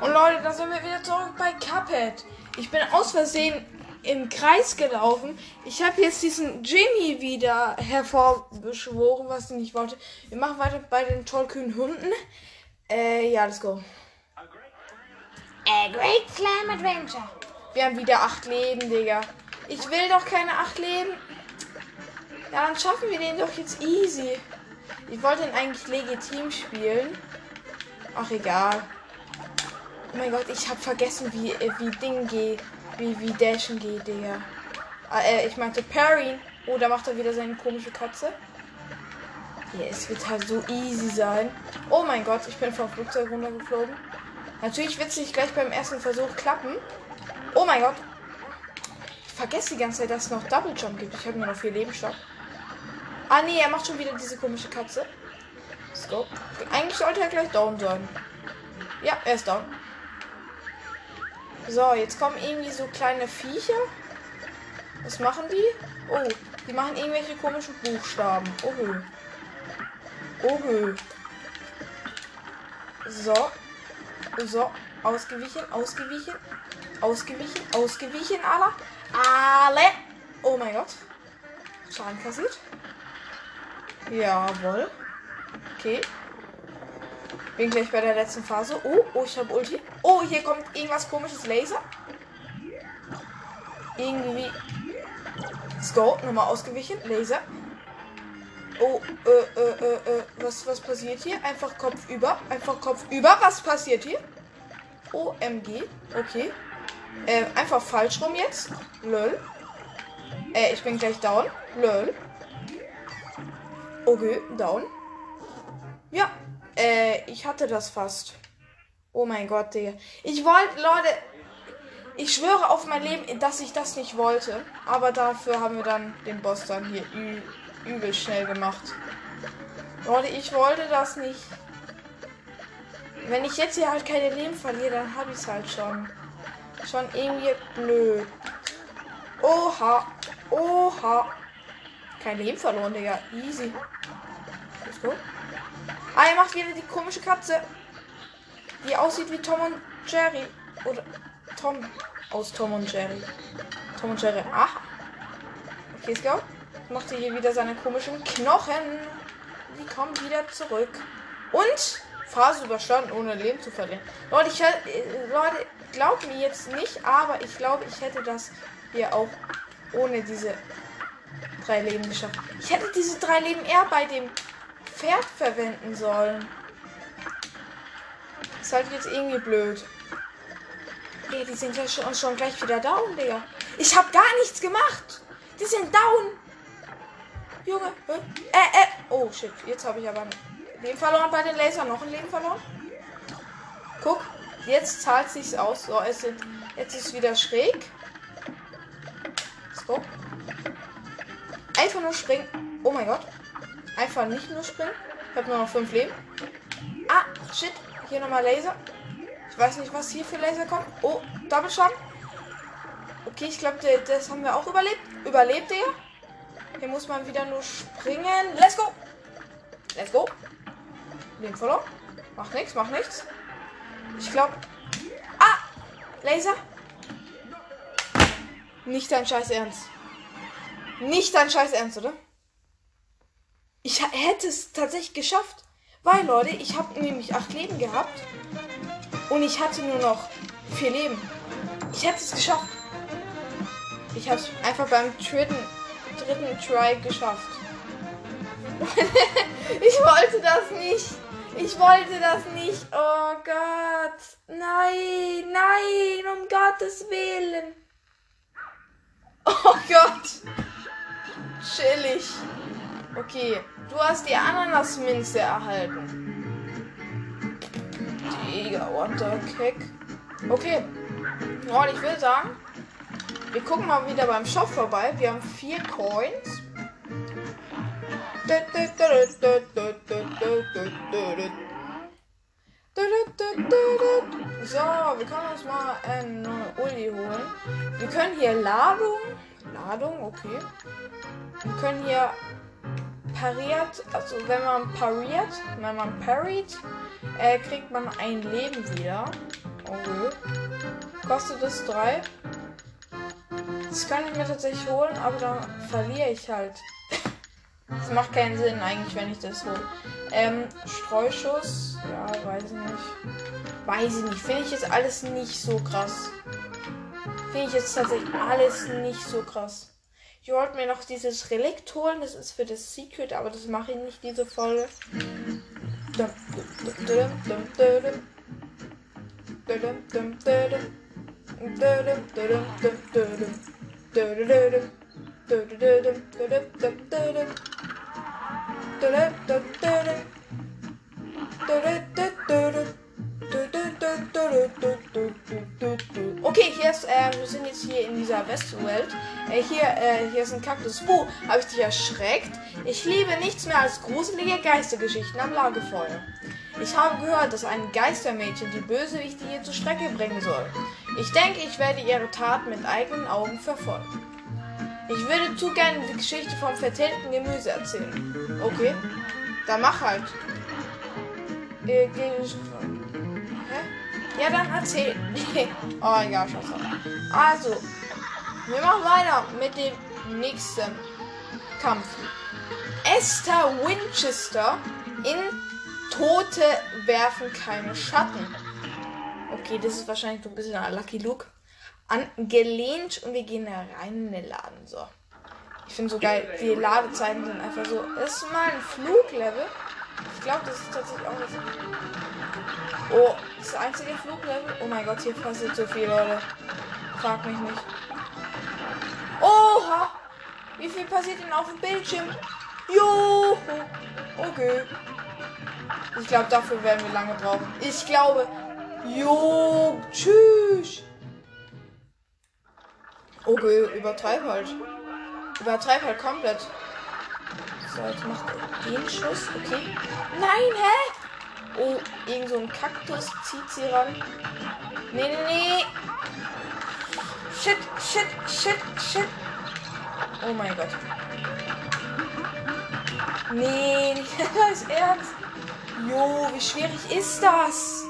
Und Leute, da sind wir wieder zurück bei Cuphead. Ich bin aus Versehen im Kreis gelaufen. Ich habe jetzt diesen Jimmy wieder hervorbeschworen, was ich nicht wollte. Wir machen weiter bei den tollkühnen Hunden. Äh, ja, let's go. A Great Slam Adventure. Wir haben wieder acht Leben, Digga. Ich will doch keine acht Leben. Ja, dann schaffen wir den doch jetzt easy. Ich wollte ihn eigentlich legitim spielen. Ach, egal. Mein Gott, ich habe vergessen, wie, äh, wie Ding geht. Wie, wie Dashen geht, Digga. Ah, äh, ich meinte Parry. Oh, da macht er wieder seine komische Katze. Ja, es wird halt so easy sein. Oh mein Gott, ich bin vom Flugzeug runtergeflogen. Natürlich wird es nicht gleich beim ersten Versuch klappen. Oh mein Gott. Ich vergesse die ganze Zeit, dass es noch Double Jump gibt. Ich habe nur noch vier Leben Stopp. Ah nee, er macht schon wieder diese komische Katze. Let's go. Eigentlich sollte er gleich down sein. Ja, er ist down. So, jetzt kommen irgendwie so kleine Viecher. Was machen die? Oh, die machen irgendwelche komischen Buchstaben. Oh. Oh. So. So. Ausgewichen, ausgewichen, ausgewichen, ausgewichen, alle. Alle. Oh mein Gott. Schaden kassiert. Jawohl. Okay. Bin gleich bei der letzten Phase. Oh, oh, ich habe Ulti. Oh, hier kommt irgendwas komisches Laser. Irgendwie. Let's go. Nochmal ausgewichen. Laser. Oh, äh, äh, äh, äh, was, was passiert hier? Einfach Kopf über. Einfach Kopf über. Was passiert hier? OMG. Okay. Äh, einfach falsch rum jetzt. Lol. Äh, ich bin gleich down. Lol. Okay, down. Ja, äh, ich hatte das fast. Oh mein Gott, Digga. Ich wollte, Leute, ich schwöre auf mein Leben, dass ich das nicht wollte. Aber dafür haben wir dann den Boss dann hier übel schnell gemacht. Leute, ich wollte das nicht. Wenn ich jetzt hier halt keine Leben verliere, dann habe ich es halt schon. Schon irgendwie blöd. Oha. Oha. Kein Leben verloren, Digga. Easy. Let's go. Ah, er macht wieder die komische Katze. Die aussieht wie Tom und Jerry. Oder Tom aus Tom und Jerry. Tom und Jerry. Ach. Okay, let's go. Macht hier wieder seine komischen Knochen. Die kommen wieder zurück. Und Phase überstanden, ohne Leben zu verlieren. Leute, ich, äh, Leute, glaubt mir jetzt nicht, aber ich glaube, ich hätte das hier auch ohne diese drei Leben geschafft. Ich hätte diese drei Leben eher bei dem Pferd verwenden sollen. Ist halt jetzt irgendwie blöd. Ey, die sind ja schon, schon gleich wieder down, Digga. Ich hab gar nichts gemacht. Die sind down. Junge. Äh, äh. Oh, shit. Jetzt habe ich aber ein Leben verloren bei den Lasern. Noch ein Leben verloren. Guck. Jetzt zahlt sich's aus. So, es sind, jetzt ist wieder schräg. So. Einfach nur springen. Oh mein Gott. Einfach nicht nur springen. Ich habe nur noch fünf Leben. Ah, shit. Hier nochmal Laser. Ich weiß nicht, was hier für Laser kommt. Oh, Double Shot. Okay, ich glaube, das haben wir auch überlebt. Überlebt der? Hier muss man wieder nur springen. Let's go. Let's go. Leben verloren. Macht nichts, macht nichts. Ich glaube. Ah! Laser. Nicht dein Scheiß Ernst. Nicht dein Scheiß Ernst, oder? Ich hätte es tatsächlich geschafft. Weil, Leute, ich habe nämlich acht Leben gehabt. Und ich hatte nur noch vier Leben. Ich hätte es geschafft. Ich habe es einfach beim dritten, dritten Try geschafft. ich wollte das nicht. Ich wollte das nicht. Oh Gott. Nein, nein, um Gottes Willen. Oh Gott. Chillig. Okay, du hast die Ananasminze erhalten. Digga, what the kick. Okay. Und ich will sagen, wir gucken mal wieder beim Shop vorbei. Wir haben vier Coins. So, wir können uns mal eine Uli holen. Wir können hier Ladung. Ladung, okay. Wir können hier pariert, also wenn man pariert, wenn man parried, äh, kriegt man ein Leben wieder. Okay. Kostet es 3? Das kann ich mir tatsächlich holen, aber dann verliere ich halt. Das macht keinen Sinn eigentlich, wenn ich das hole. Ähm, Streuschuss, ja, weiß ich nicht. Weiß ich nicht. Finde ich jetzt alles nicht so krass. Finde ich jetzt tatsächlich alles nicht so krass. Ich wollte mir noch dieses Relikt holen, das ist für das Secret, aber das mache ich nicht diese Folge. Okay, hier ist, ähm, wir sind jetzt hier in dieser Westwelt. Äh, hier, äh, hier ist ein Kaktus. Wo? Habe ich dich erschreckt? Ich liebe nichts mehr als gruselige Geistergeschichten am Lagerfeuer. Ich habe gehört, dass ein Geistermädchen die Bösewichte hier zur Strecke bringen soll. Ich denke, ich werde ihre Tat mit eigenen Augen verfolgen. Ich würde zu gerne die Geschichte vom vertilgten Gemüse erzählen. Okay, dann mach halt. Äh, ja, dann erzähl. oh, egal, scheiße. Also, wir machen weiter mit dem nächsten Kampf. Esther Winchester in Tote werfen keine Schatten. Okay, das ist wahrscheinlich so ein bisschen ein Lucky Luke. Angelehnt und wir gehen da rein in den Laden. So. Ich finde so geil, die Ladezeiten sind einfach so. Das ist mal ein Fluglevel. Ich glaube, das ist tatsächlich auch das. Oh, das einzige Fluglevel. Oh mein Gott, hier passiert so viel, Leute. Frag mich nicht. Oha! Wie viel passiert denn auf dem Bildschirm? Jo! Okay. Ich glaube, dafür werden wir lange brauchen. Ich glaube. Jo! Tschüss! Okay, übertreib halt. Übertreib halt komplett. So, jetzt macht den Schuss. Okay. Nein, hä? Oh, irgend so ein Kaktus zieht sie ran. Nee, nee, nee. Shit, shit, shit, shit. Oh mein Gott. Nee, das Ernst. Jo, wie schwierig ist das?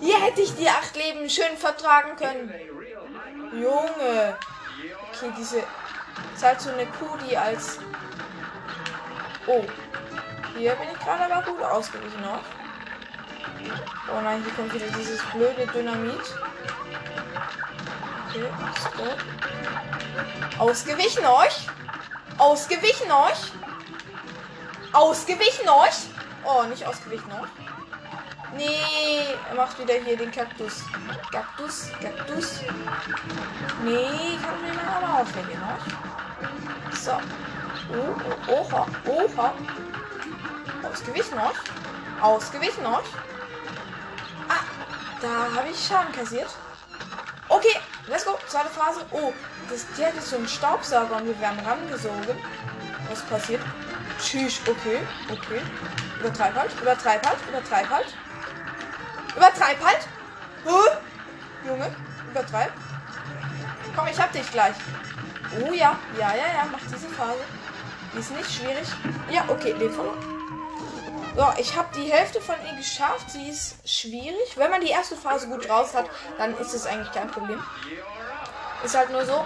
Hier hätte ich die acht Leben schön vertragen können. Junge. Okay, diese. Ist halt so eine Kuh, die als. Oh. Hier bin ich gerade aber gut ausgewichen noch. Oh nein, hier kommt wieder dieses blöde Dynamit. Okay, so. Ausgewichen euch! Ausgewichen euch! Ausgewichen euch! Oh, nicht ausgewichen euch. Nee, er macht wieder hier den Kaktus. Kaktus, Kaktus. Nee, kann mir mal aber auflegen, ne? So. Oh, oh, oha, oha. Ausgewichen euch. Ausgewichen euch. Ah, da habe ich Schaden kassiert. Okay, let's go. Zweite Phase. Oh, das Tier ist so ein Staubsauger und wir werden rangesogen. Was passiert? Tschüss, okay, okay. Übertreib halt, übertreib halt, übertreib halt. Übertreib halt. Huh? Junge, übertreib. Komm, ich hab dich gleich. Oh ja, ja, ja, ja, mach diese Phase. Die ist nicht schwierig. Ja, okay, den verloren. So, ich habe die Hälfte von ihr geschafft. Sie ist schwierig. Wenn man die erste Phase gut raus hat, dann ist es eigentlich kein Problem. Ist halt nur so,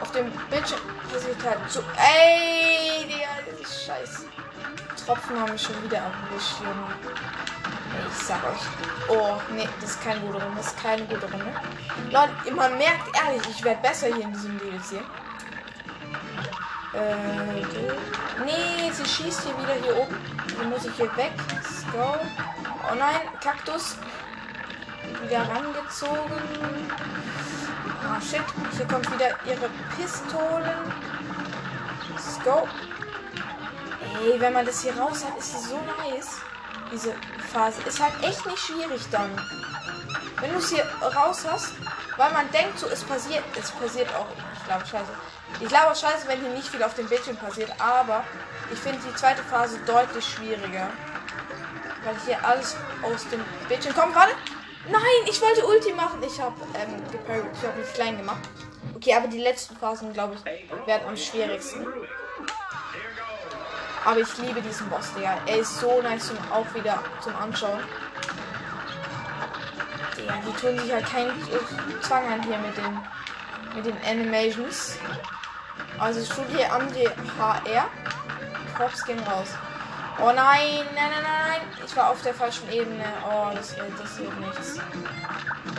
auf dem Bildschirm passiert halt so. Ey, Digga, scheiße. Tropfen haben mich schon wieder erwischt, Ich sag euch. Oh, nee, das ist keine gute Runde. Das ist keine gute Runde. Leute, man merkt ehrlich, ich werde besser hier in diesem DLC. Äh, okay. nee, schießt hier wieder hier oben. Dann muss ich hier weg. Let's go. Oh nein, Kaktus. Wieder rangezogen. Ah, shit. Hier kommt wieder ihre Pistolen. Let's go. Ey, wenn man das hier raus hat, ist sie so nice. Diese Phase ist halt echt nicht schwierig dann. Wenn du es hier raus hast, weil man denkt, so es passiert, es passiert auch. Ich glaube, scheiße. Ich glaube scheiße, wenn hier nicht viel auf dem Bildschirm passiert, aber ich finde die zweite Phase deutlich schwieriger. Weil hier alles aus dem Bildschirm kommt. Warte! Nein, ich wollte Ulti machen. Ich habe ähm, geparried. Ich habe mich klein gemacht. Okay, aber die letzten Phasen, glaube ich, werden am schwierigsten. Aber ich liebe diesen Boss, Digga. Er ist so nice zum auch wieder zum Anschauen. Ja, die tun sich halt keinen Zwang an hier mit den, mit den Animations. Also Studie am HR. Props gehen raus. Oh nein, nein, nein, nein. Ich war auf der falschen Ebene. Oh, das wird, das wird nichts.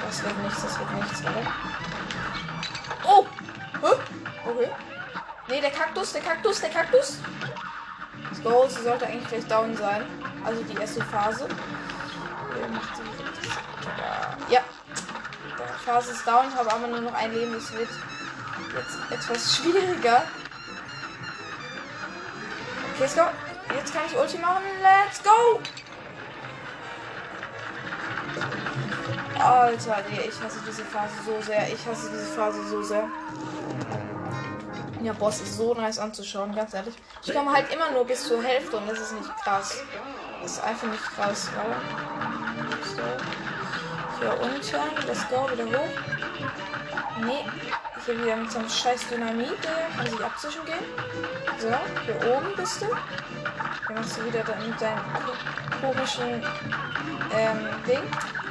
Das wird nichts, das wird nichts, oder? Oh! Hä? Okay. Nee, der Kaktus, der Kaktus, der Kaktus. Goal sie sollte eigentlich gleich down sein. Also die erste Phase. Ja. Die Phase ist down, habe aber nur noch ein Leben. Es wird jetzt etwas schwieriger. Okay, let's go. Jetzt kann ich Ulti machen. Let's go! Alter, nee, ich hasse diese Phase so sehr. Ich hasse diese Phase so sehr. Ja, Boss ist so nice anzuschauen, ganz ehrlich. Ich komme halt immer nur bis zur Hälfte und das ist nicht krass. Das ist einfach nicht krass, oder? Hier unten, let's go, wieder hoch. Nee, hier wieder mit so einem scheiß Dynamit, der kann sich abzwischen gehen. So, hier oben bist du. Hier machst du wieder mit deinem komischen ähm, Ding.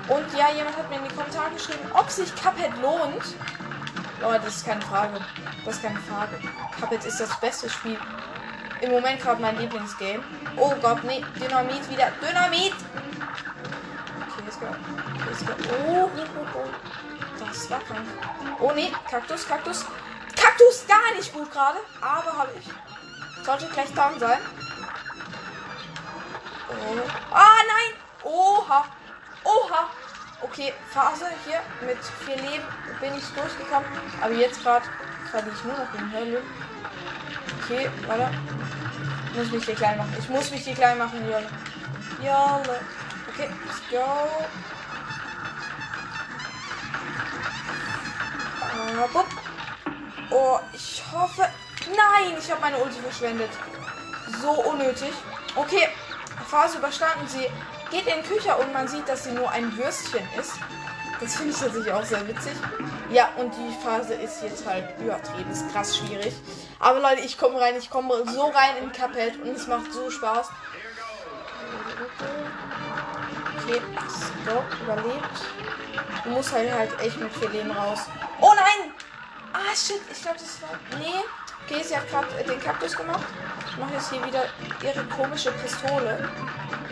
Und ja, jemand hat mir in die Kommentare geschrieben, ob sich Cuphead lohnt. Leute, das ist keine Frage. Das ist keine Frage. Cuphead ist das beste Spiel. Im Moment gerade mein Lieblingsgame. Oh Gott, nee, Dynamit wieder. Dynamit! Okay, let's go. Okay, let's go. Oh, oh, oh, oh. Das war krank. Oh nee, Kaktus, Kaktus. Kaktus gar nicht gut gerade. Aber habe ich. Sollte gleich down sein. Oh. Ah, nein! Oha! Oha! Okay, Phase hier mit vier Leben bin ich durchgekommen. Aber jetzt gerade gerade ich nur noch in Hölle. Okay, warte. Ich muss mich hier klein machen. Ich muss mich hier klein machen, Jolle. Jolle. Okay, let's go. Oh, ich hoffe. Nein, ich habe meine Ulti verschwendet. So unnötig. Okay, Phase überstanden. Sie geht in die Küche und man sieht, dass sie nur ein Würstchen ist. Das finde ich tatsächlich auch sehr witzig. Ja, und die Phase ist jetzt halt übertrieben. Ist krass schwierig. Aber Leute, ich komme rein. Ich komme so rein in Cuphead und es macht so Spaß. Okay, so, überlebt. Du musst halt halt echt mit vier Leben raus. Ah, shit. Ich glaube, das war... Nee. Okay, sie hat gerade den Kaktus gemacht. Ich mache jetzt hier wieder ihre komische Pistole.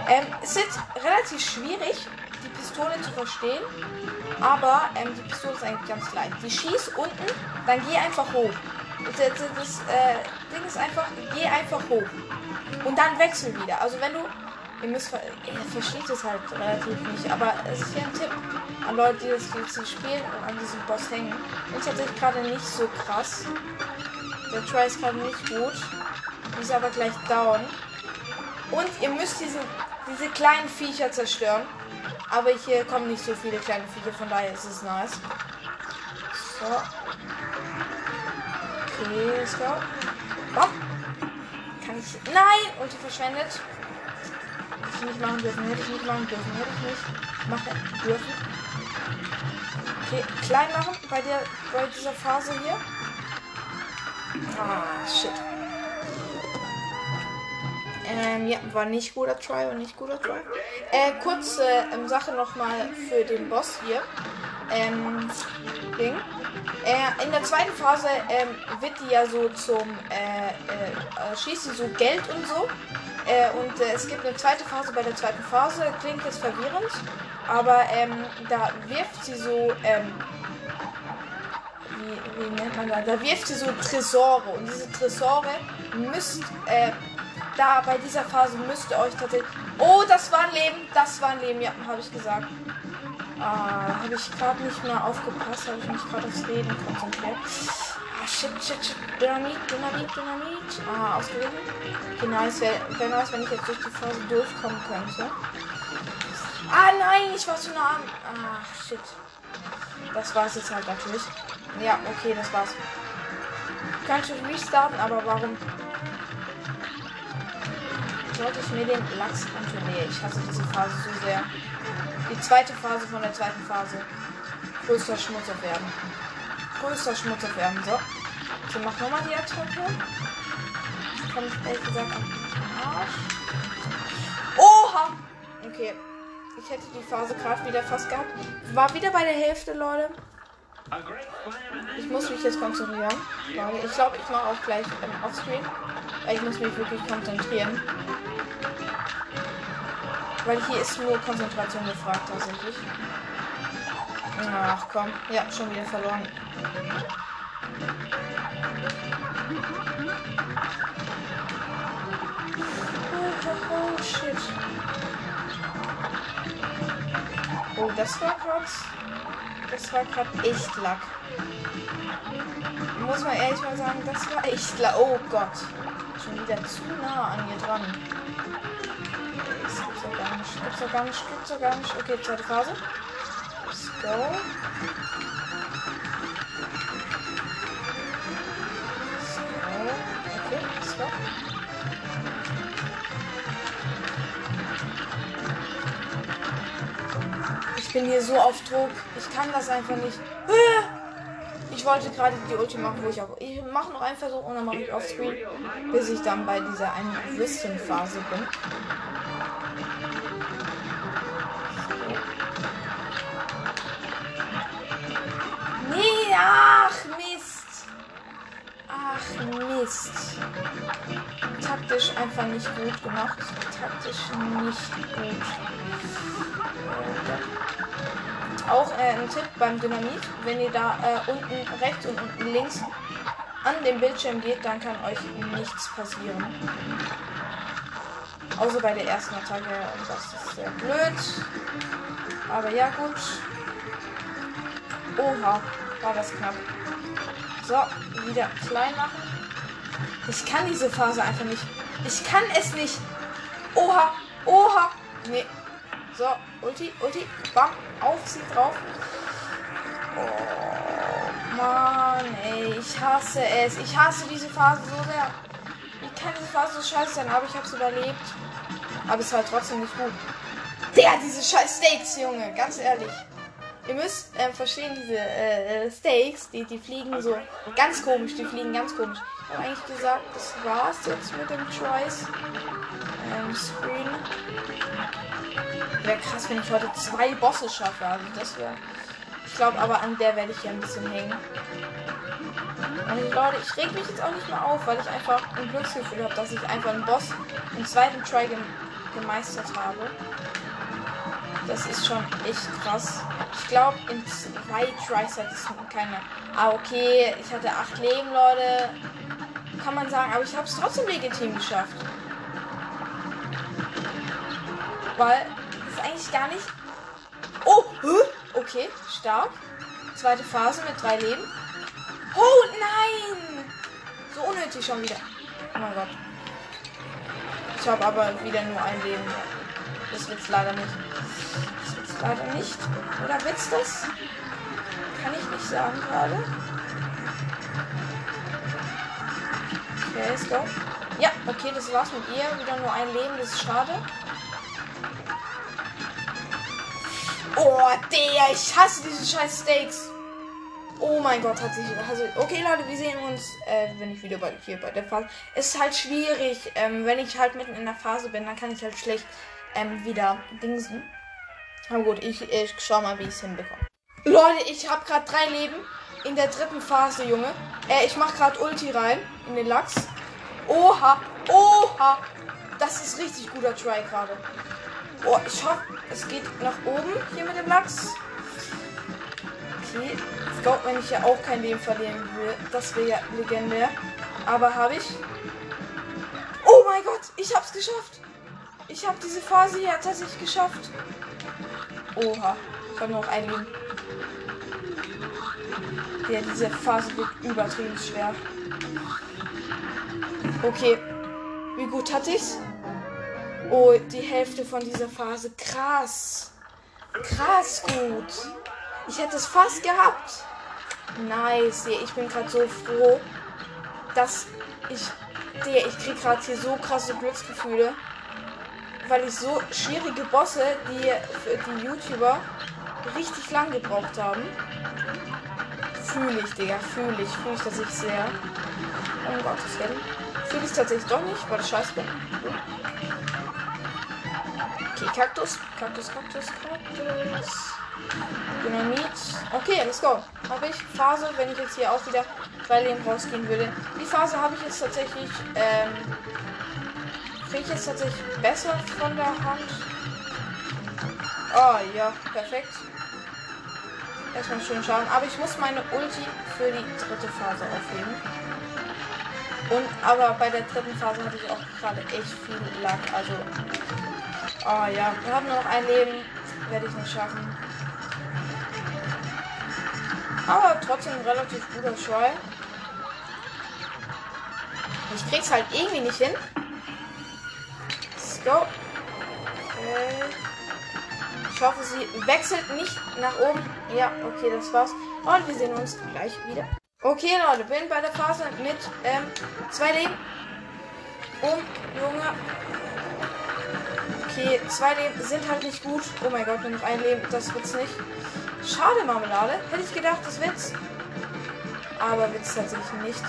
Ähm, es ist relativ schwierig, die Pistole zu verstehen. Aber ähm, die Pistole ist eigentlich ganz leicht. Die schießt unten, dann geh einfach hoch. Das, das, das äh, Ding ist einfach, geh einfach hoch. Und dann wechsel wieder. Also wenn du. Ihr müsst ihr versteht es halt relativ nicht, aber es ist hier ein Tipp an Leute, die das DLC spielen und an diesem Boss hängen. Ist tatsächlich gerade nicht so krass. Der Try ist gerade nicht gut. Ist aber gleich down. Und ihr müsst diese, diese kleinen Viecher zerstören. Aber hier kommen nicht so viele kleine Viecher, von daher ist es nice. So. Okay, let's go. Bam. Kann ich. Nein! Und die verschwendet. Ich nicht machen dürfen, hätte ich nicht machen dürfen, hätte ich nicht machen dürfen. Okay, klein machen bei der bei dieser Phase hier. Ah, shit. Ähm, ja, war nicht guter Try, war nicht guter Try. Äh, kurze ähm, Sache nochmal für den Boss hier. Ähm, Ding. Äh, in der zweiten Phase ähm, wird die ja so zum, äh, äh, schießt sie so Geld und so. Äh, und äh, es gibt eine zweite Phase bei der zweiten Phase. Klingt jetzt verwirrend. Aber ähm, da wirft sie so, ähm, wie, wie nennt man das? Da wirft sie so Tresore. Und diese Tresore müsst, äh, da bei dieser Phase müsst ihr euch tatsächlich. Oh, das war ein Leben, das war ein Leben, ja, habe ich gesagt. Ah, habe ich gerade nicht mehr aufgepasst, habe ich mich gerade aufs Reden konzentriert. Ah, shit, shit, shit. Dynamit, Dynamit, Dynamit. Ah, ausgewichen. Genau, es wäre wär nice, wenn ich jetzt durch die Phase durchkommen könnte. Ah, nein, ich war zu nah an. Ah, shit. Das war es jetzt halt natürlich. Ja, okay, das war's. Ich kann schon restarten, aber warum sollte ich mir den Lachs? Nee, ich hasse diese Phase so sehr. Die zweite Phase von der zweiten Phase. Größter Schmutz auf Erden. Größter Schmutz auf Erden. So. Ich mach nochmal die Attacke. Kann ich ehrlich gesagt am Arsch. Oha! Okay. Ich hätte die Phase gerade wieder fast gehabt. War wieder bei der Hälfte, Leute. Ich muss mich jetzt konzentrieren. Ich glaube, ich mache auch gleich ähm, offscreen. Ich muss mich wirklich konzentrieren. Weil hier ist nur Konzentration gefragt tatsächlich. Ach komm. Ja, schon wieder verloren. Oh, shit. Oh, das war gerade. Das war gerade echt Lack. Muss man ehrlich mal sagen, das war echt Lack. Oh Gott. Schon wieder zu nah an mir dran. Das gibt's doch gar nicht. Gibt's doch gar nicht. Gibt's doch gar nicht. Okay, zweite Phase. Okay, go. Ich bin hier so auf Druck. Ich kann das einfach nicht. Ich wollte gerade die Ulti machen, wo ich auch. Ich mache noch einen Versuch und dann mache ich offscreen, bis ich dann bei dieser einen Würstchenphase bin. Nicht gut gemacht. Taktisch nicht gut. Auch äh, ein Tipp beim Dynamit, wenn ihr da äh, unten rechts und unten links an dem Bildschirm geht, dann kann euch nichts passieren. Außer bei der ersten Attacke, das ist sehr blöd. Aber ja, gut. Oha, war das knapp. So, wieder klein machen. Ich kann diese Phase einfach nicht. Ich kann es nicht. Oha, oha. Nee. So, Ulti, Ulti, bam, auf sie drauf. Oh, Mann, ey, ich hasse es. Ich hasse diese Phase so sehr. Wie kann diese Phase so scheiße sein? Aber ich hab's überlebt. Aber es war halt trotzdem nicht gut. Der, diese scheiß Steaks, Junge, ganz ehrlich. Ihr müsst äh, verstehen, diese äh, Steaks, die, die fliegen so ganz komisch, die fliegen ganz komisch. Habe eigentlich gesagt, das war's jetzt mit dem Tries. Ähm, Screen. Wäre krass, wenn ich heute zwei Bosse schaffe. Also das wäre. Ich glaube aber an der werde ich hier ein bisschen hängen. Und Leute, ich reg mich jetzt auch nicht mehr auf, weil ich einfach ein Glücksgefühl habe, dass ich einfach einen Boss im zweiten Try gem gemeistert habe. Das ist schon echt krass. Ich glaube, in zwei Tries hat es keine. Ah, okay, ich hatte acht Leben, Leute. Kann man sagen, aber ich habe es trotzdem legitim geschafft. Weil es eigentlich gar nicht. Oh, okay, stark. Zweite Phase mit drei Leben. Oh nein! So unnötig schon wieder. Oh mein Gott. Ich habe aber wieder nur ein Leben. Das wird's leider nicht. Das wird's leider nicht. Oder wird's das? Kann ich nicht sagen gerade. Okay, go. Ja, okay, das war's mit ihr. Wieder nur ein Leben, das ist schade. Oh, der, ich hasse diese scheiß Steaks. Oh mein Gott, hat sich. Also, okay, Leute, wir sehen uns, äh, wenn ich wieder bei, hier bei der Phase. Es ist halt schwierig, ähm, wenn ich halt mitten in der Phase bin, dann kann ich halt schlecht ähm, wieder dingsen. Aber gut, ich, ich schau mal, wie ich es hinbekomme. Leute, ich habe gerade drei Leben in der dritten Phase, Junge. Äh, ich mache gerade Ulti rein in den Lachs. Oha, oha. Das ist richtig guter Try gerade. Oh, ich hoffe, es geht nach oben hier mit dem Lachs. Okay, ich glaube, wenn ich ja auch kein Leben verlieren will, das wäre ja legendär. Aber habe ich. Oh mein Gott, ich habe es geschafft. Ich habe diese Phase hier tatsächlich geschafft. Oha, ich habe noch ein Leben. Ja, diese Phase wird übertrieben schwer. Okay, wie gut hatte ich's? Oh, die Hälfte von dieser Phase. Krass. Krass gut. Ich hätte es fast gehabt. Nice. Ich bin gerade so froh, dass ich. Ich krieg gerade hier so krasse Glücksgefühle. Weil ich so schwierige Bosse, die für die YouTuber richtig lang gebraucht haben. Fühle ich, Digga. Fühle ich. Fühle ich tatsächlich sehr. Um Gottes Willen. Fühle ich tatsächlich doch nicht, weil ich scheiße bin. Okay, Kaktus. Kaktus, Kaktus, Kaktus. Dynamit. Okay, let's go. Habe ich Phase, wenn ich jetzt hier auch wieder drei Leben rausgehen würde. Die Phase habe ich jetzt tatsächlich, ähm, kriege ich jetzt tatsächlich besser von der Hand. Oh ja, perfekt. Erstmal schön schauen. Aber ich muss meine Ulti für die dritte Phase aufheben. Und aber bei der dritten Phase hatte ich auch gerade echt viel Lack. Also. Oh ja, wir haben nur noch ein Leben. Werde ich nicht schaffen. Aber trotzdem relativ guter Try. Ich krieg's halt irgendwie nicht hin. Let's go. Okay. Ich hoffe, sie wechselt nicht nach oben. Ja, okay, das war's. Und wir sehen uns gleich wieder. Okay, Leute, bin bei der Phase mit ähm, zwei Leben. Um, Junge. Okay, zwei Leben sind halt nicht gut. Oh mein Gott, nur noch ein Leben. Das wird's nicht. Schade, Marmelade. Hätte ich gedacht, das wird's. Aber wird's tatsächlich nicht.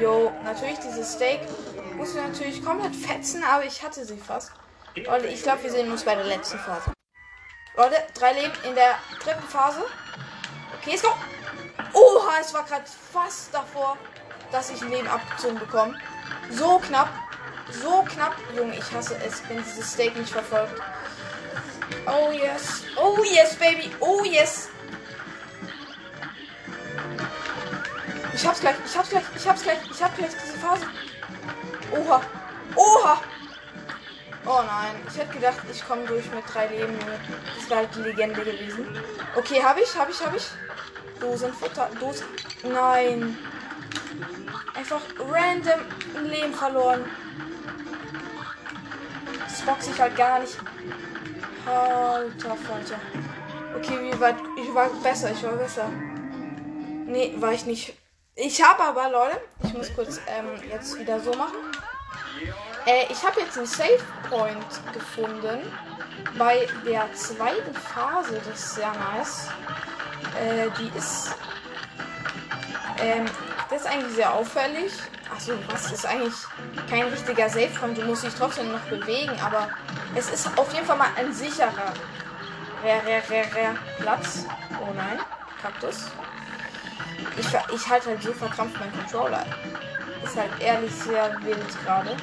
Jo, natürlich dieses Steak muss ich natürlich komplett fetzen, aber ich hatte sie fast. Leute, ich glaube, wir sehen uns bei der letzten Phase. Leute, drei Leben in der dritten Phase. Okay, let's go. Oha, es war gerade fast davor, dass ich ein Leben abgezogen bekomme. So knapp. So knapp. Junge, ich hasse es, wenn dieses Steak nicht verfolgt. Oh yes. Oh yes, baby. Oh yes. Ich hab's gleich. Ich hab's gleich. Ich hab's gleich. Ich hab gleich diese Phase. Oha. Oha. Oh nein. Ich hätte gedacht, ich komme durch mit drei Leben. Das wäre halt die Legende gewesen. Okay, habe ich, habe ich, habe ich. Dosenfutter. Dosen. Nein. Einfach random ein Leben verloren. Das boxe ich halt gar nicht. Alter Falter. Okay, wie weit? Ich war besser, ich war besser. Nee, war ich nicht. Ich habe aber, Leute, ich muss kurz ähm, jetzt wieder so machen. Äh, ich habe jetzt einen Save Point gefunden bei der zweiten Phase. Das ist sehr nice. Äh, die ist. Ähm, das ist eigentlich sehr auffällig. Achso, was ist eigentlich kein richtiger Save Point? Du musst dich trotzdem noch bewegen, aber es ist auf jeden Fall mal ein sicherer Platz. Oh nein, Kaktus. Ich, ich halte halt so verkrampft meinen Controller. Ist halt ehrlich sehr wild gerade.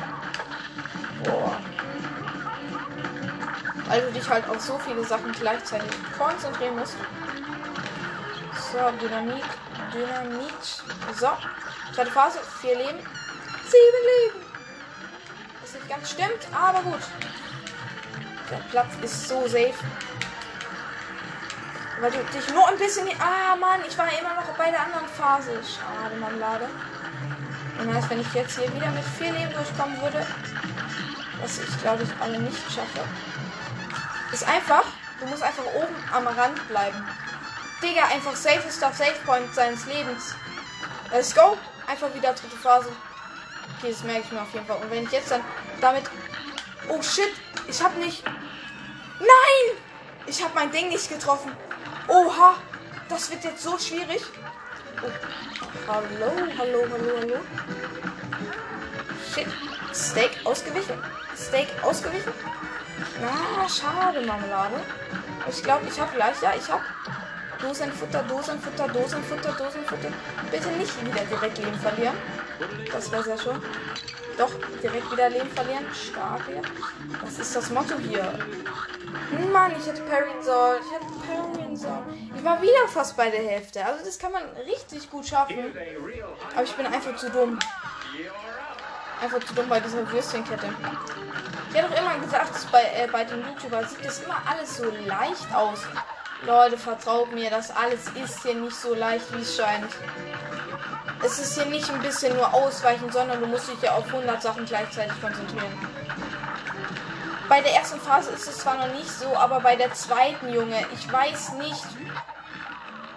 Boah. Weil du dich halt auf so viele Sachen gleichzeitig konzentrieren musst. So, Dynamit. Dynamit. So. Zweite Phase. Vier Leben. Sieben Leben. Was nicht ganz stimmt, aber gut. Der Platz ist so safe. Weil du dich nur ein bisschen. Ah, Mann, ich war immer noch bei der anderen Phase. Schade, Marmelade. Und heißt, wenn ich jetzt hier wieder mit vier Leben durchkommen würde, was ich glaube ich alle nicht schaffe, ist einfach, du musst einfach oben am Rand bleiben. Digga, einfach safester Safe Point seines Lebens. Let's go. Einfach wieder dritte Phase. Okay, das merke ich mir auf jeden Fall. Und wenn ich jetzt dann damit. Oh shit, ich habe nicht. Nein! Ich habe mein Ding nicht getroffen. Oha, das wird jetzt so schwierig. Oh. Hallo, hallo, hallo, hallo. Shit. Steak ausgewichen. Steak ausgewichen. Na, schade, Marmelade. Ich glaube, ich habe gleich. Ja, ich habe. Dosenfutter, Dosenfutter, Dosenfutter, Dosenfutter. Bitte nicht wieder direkt Leben verlieren. Das wäre sehr schön. Doch, direkt wieder Leben verlieren. Stark hier. Was ist das Motto hier? Mann, ich hätte parryen sollen. Ich hätte parryen sollen. Ich war wieder fast bei der Hälfte. Also das kann man richtig gut schaffen. Aber ich bin einfach zu dumm. Einfach zu dumm bei dieser Würstchenkette. Ich hätte doch immer gesagt, bei, äh, bei den YouTubern sieht das immer alles so leicht aus. Leute, vertraut mir, das alles ist hier nicht so leicht, wie es scheint. Es ist hier nicht ein bisschen nur ausweichen, sondern du musst dich ja auf 100 Sachen gleichzeitig konzentrieren. Bei der ersten Phase ist es zwar noch nicht so, aber bei der zweiten, Junge, ich weiß nicht,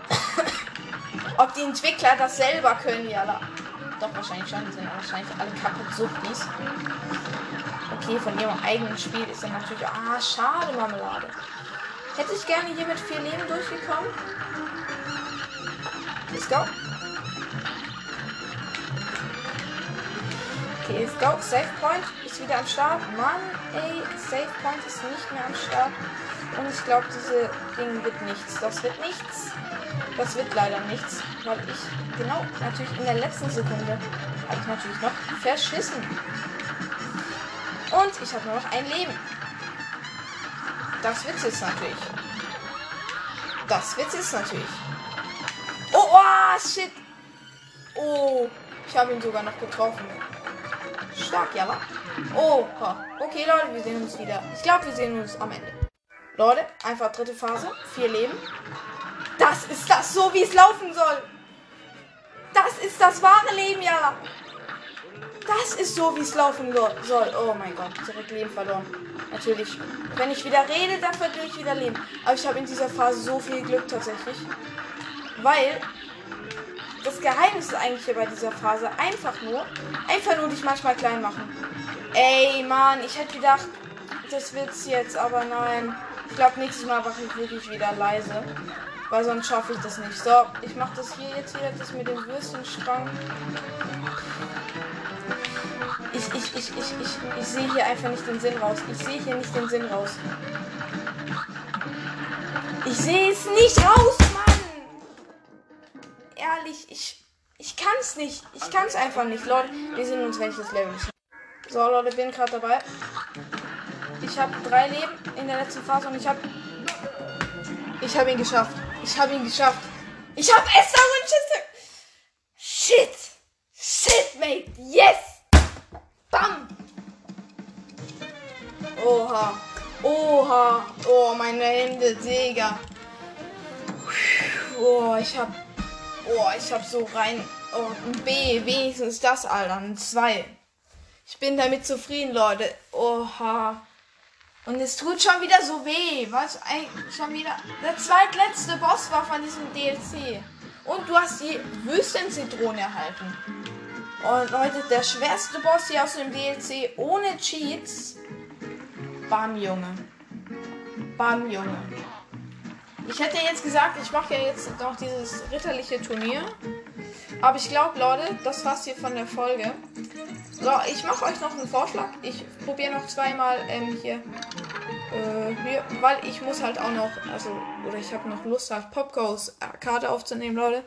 ob die Entwickler das selber können, ja. Doch, wahrscheinlich schon. Die sind wahrscheinlich alle kaputt Suchtis. Okay, von ihrem eigenen Spiel ist dann natürlich. Ah, schade, Marmelade. Hätte ich gerne hier mit vier Leben durchgekommen. Let's go. Okay, let's go. Save Point ist wieder am Start. Mann, ey, Save Point ist nicht mehr am Start. Und ich glaube, diese Ding wird nichts. Das wird nichts. Das wird leider nichts. Weil ich genau natürlich in der letzten Sekunde habe ich natürlich noch verschissen. Und ich habe nur noch ein Leben. Das wird's jetzt natürlich. Das wird's jetzt natürlich. Oh, oh shit. Oh, ich habe ihn sogar noch getroffen. Stark, ja, wa? Oh, okay, Leute, wir sehen uns wieder. Ich glaube, wir sehen uns am Ende. Leute, einfach dritte Phase. Vier Leben. Das ist das so, wie es laufen soll. Das ist das wahre Leben, ja. Das ist so, wie es laufen soll. Oh mein Gott, direkt Leben verloren. Natürlich. Wenn ich wieder rede, dann verliere ich wieder Leben. Aber ich habe in dieser Phase so viel Glück tatsächlich. Weil das Geheimnis ist eigentlich hier bei dieser Phase einfach nur, einfach nur dich manchmal klein machen. Ey, Mann, ich hätte gedacht, das wird's jetzt, aber nein. Ich glaube, nächstes Mal mache ich wirklich wieder leise. Weil sonst schaffe ich das nicht. So, ich mache das hier jetzt hier, das mit dem Würstchenstrang. Ich, ich, ich, ich, ich, ich sehe hier einfach nicht den Sinn raus. Ich sehe hier nicht den Sinn raus. Ich sehe es nicht raus, Mann! Ehrlich, ich, ich kann es nicht. Ich kann es einfach nicht, Leute. Wir sehen uns, wenn ich das Level So, Leute, bin gerade dabei. Ich habe drei Leben in der letzten Phase und ich habe ich habe ihn geschafft. Ich habe ihn geschafft. Ich habe Esther Winchester. Shit. Shit, mate. Yes. Bam. Oha. Oha. Oh, meine Hände, Digga. Oh, ich hab. Oh, ich hab so rein. Oh, ein B. Wenigstens das, Alter. Ein 2. Ich bin damit zufrieden, Leute. Oha. Und es tut schon wieder so weh. Was? Schon wieder. Der zweitletzte Boss war von diesem DLC. Und du hast die Wüstenzitrone erhalten. Und Leute, der schwerste Boss hier aus dem DLC ohne Cheats. Bam, Junge. Bam, Junge. Ich hätte jetzt gesagt, ich mache ja jetzt noch dieses ritterliche Turnier. Aber ich glaube, Leute, das war's hier von der Folge. So, ich mache euch noch einen Vorschlag. Ich probiere noch zweimal ähm, hier, äh, hier, weil ich muss halt auch noch, also, oder ich habe noch Lust, halt Popgoes Karte aufzunehmen, Leute.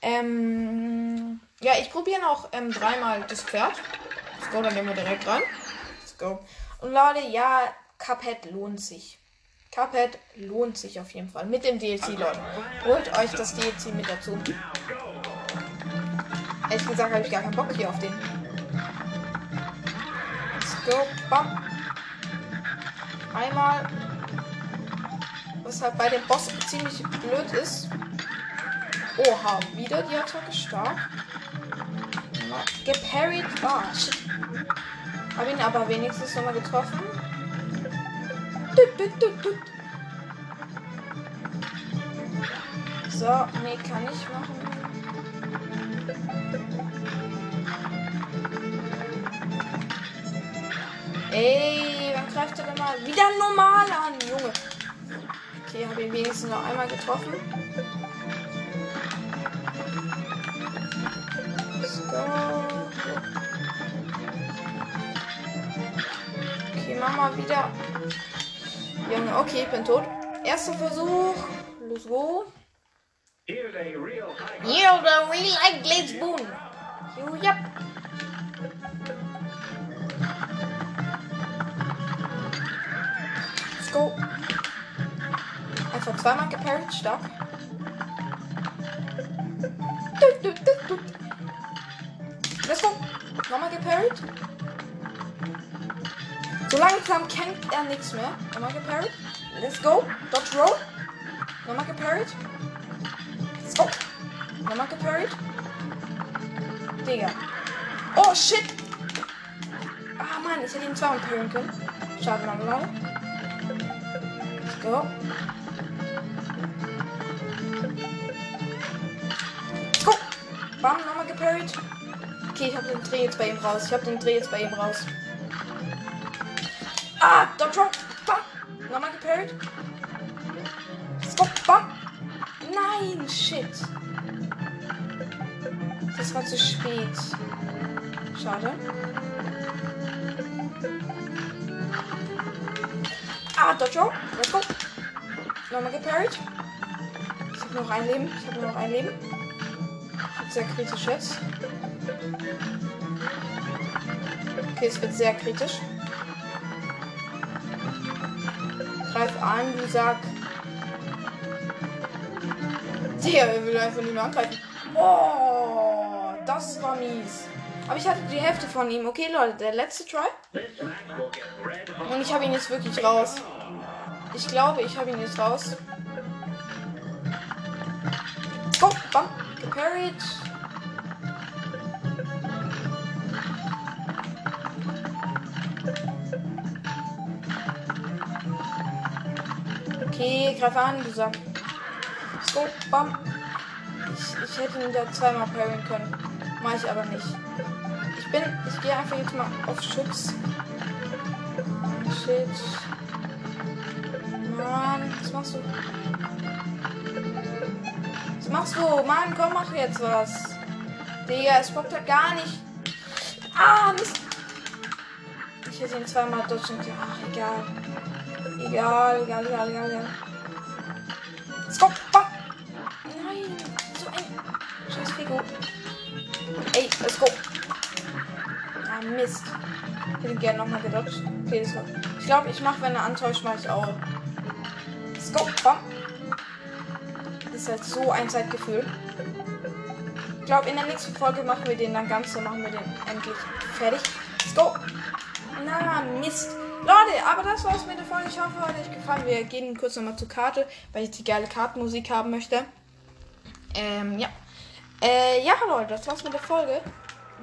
Ähm, ja, ich probiere noch ähm, dreimal das Pferd. Let's go, dann gehen wir direkt ran. Let's go. Und Leute, ja, Cuphead lohnt sich. Cuphead lohnt sich auf jeden Fall. Mit dem DLC, Leute. Holt euch das DLC mit dazu. Ehrlich gesagt habe ich gar keinen Bock hier auf den. Go. Bam. Einmal. Was halt bei dem Boss ziemlich blöd ist. Oha, wieder die Attacke stark. Geparried. Ah, oh, shit. Hab ihn aber wenigstens nochmal getroffen. So, nee, kann ich machen. Ey, wann greift er denn mal wieder normal an, Junge? Okay, habe ihn wenigstens noch einmal getroffen. Let's go. Okay, mach mal wieder. Junge, okay, ich bin tot. Erster Versuch. Let's go. Yield a real high glitch boon. Yep. Einfach zweimal geparried, stark. Let's go. Nochmal geparried. So langsam kennt er nichts mehr. Nochmal geparried. Let's go. Dodge roll. Nochmal geparried. Let's go. Nochmal geparried. Digga. Oh shit. Ah Mann, ich hätte ihn zweimal parryen können. Schade nochmal. Go. Go. Geparried. Okay, ich habe den Dreh jetzt bei ihm raus. Ich habe den Dreh jetzt bei ihm raus. Ah, Dodge Rock. Bam. Nochmal geparried. Go. Bam. Nein, shit. Das war zu spät. Schade. Ah, Dojo. Let's go. Nochmal geparried. Ich habe noch ein Leben. Ich habe noch ein Leben. Sehr kritisch jetzt. Okay, es wird sehr kritisch. Greif an, du sag. Der will einfach nicht mehr angreifen. Oh, das war mies. Aber ich hatte die Hälfte von ihm. Okay, Leute, der letzte Try. Und ich habe ihn jetzt wirklich raus. Ich glaube, ich habe ihn jetzt raus. Go, bam, geparried. Okay, greif an, du sagst. Go, bam. Ich, ich hätte ihn da zweimal parryen können. Mach ich aber nicht. Ich bin, ich gehe einfach jetzt mal auf Schutz. Shit. Mann, was machst du? Machst du? Mann, komm, mach jetzt was. Digga, es bockt ja gar nicht. Ah, Mist. Ich hätte ihn zweimal dodgen können. Ach, egal. Egal, egal, egal, egal, egal. Let's go. Bam. Nein, so ein scheiß Figo. Ey, let's go. Ah, Mist. Ich hätte gerne nochmal gedodged. Okay. Ich glaube, ich mache, wenn er antäuscht, mache ich auch. Let's go. Bam. Ist halt so ein Zeitgefühl. Ich glaube, in der nächsten Folge machen wir den dann ganz so, machen wir den endlich fertig. Let's go. Na, Mist. Leute, aber das war's mit der Folge. Ich hoffe, hat euch gefallen. Wir gehen kurz nochmal zur Karte, weil ich die geile Kartenmusik haben möchte. Ähm, ja. Äh, ja, Leute, das war's mit der Folge.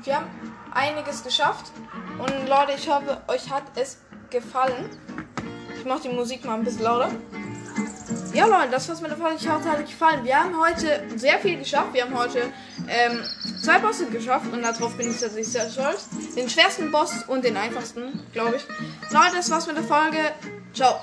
Wir haben einiges geschafft. Und Leute, ich hoffe, euch hat es gefallen. Ich mache die Musik mal ein bisschen lauter. Ja, Leute, das war's mit der Folge. Ich hoffe, es hat euch gefallen. Wir haben heute sehr viel geschafft. Wir haben heute ähm, zwei Bosse geschafft und darauf bin ich tatsächlich sehr stolz. Den schwersten Boss und den einfachsten, glaube ich. Leute, das war's mit der Folge. Ciao.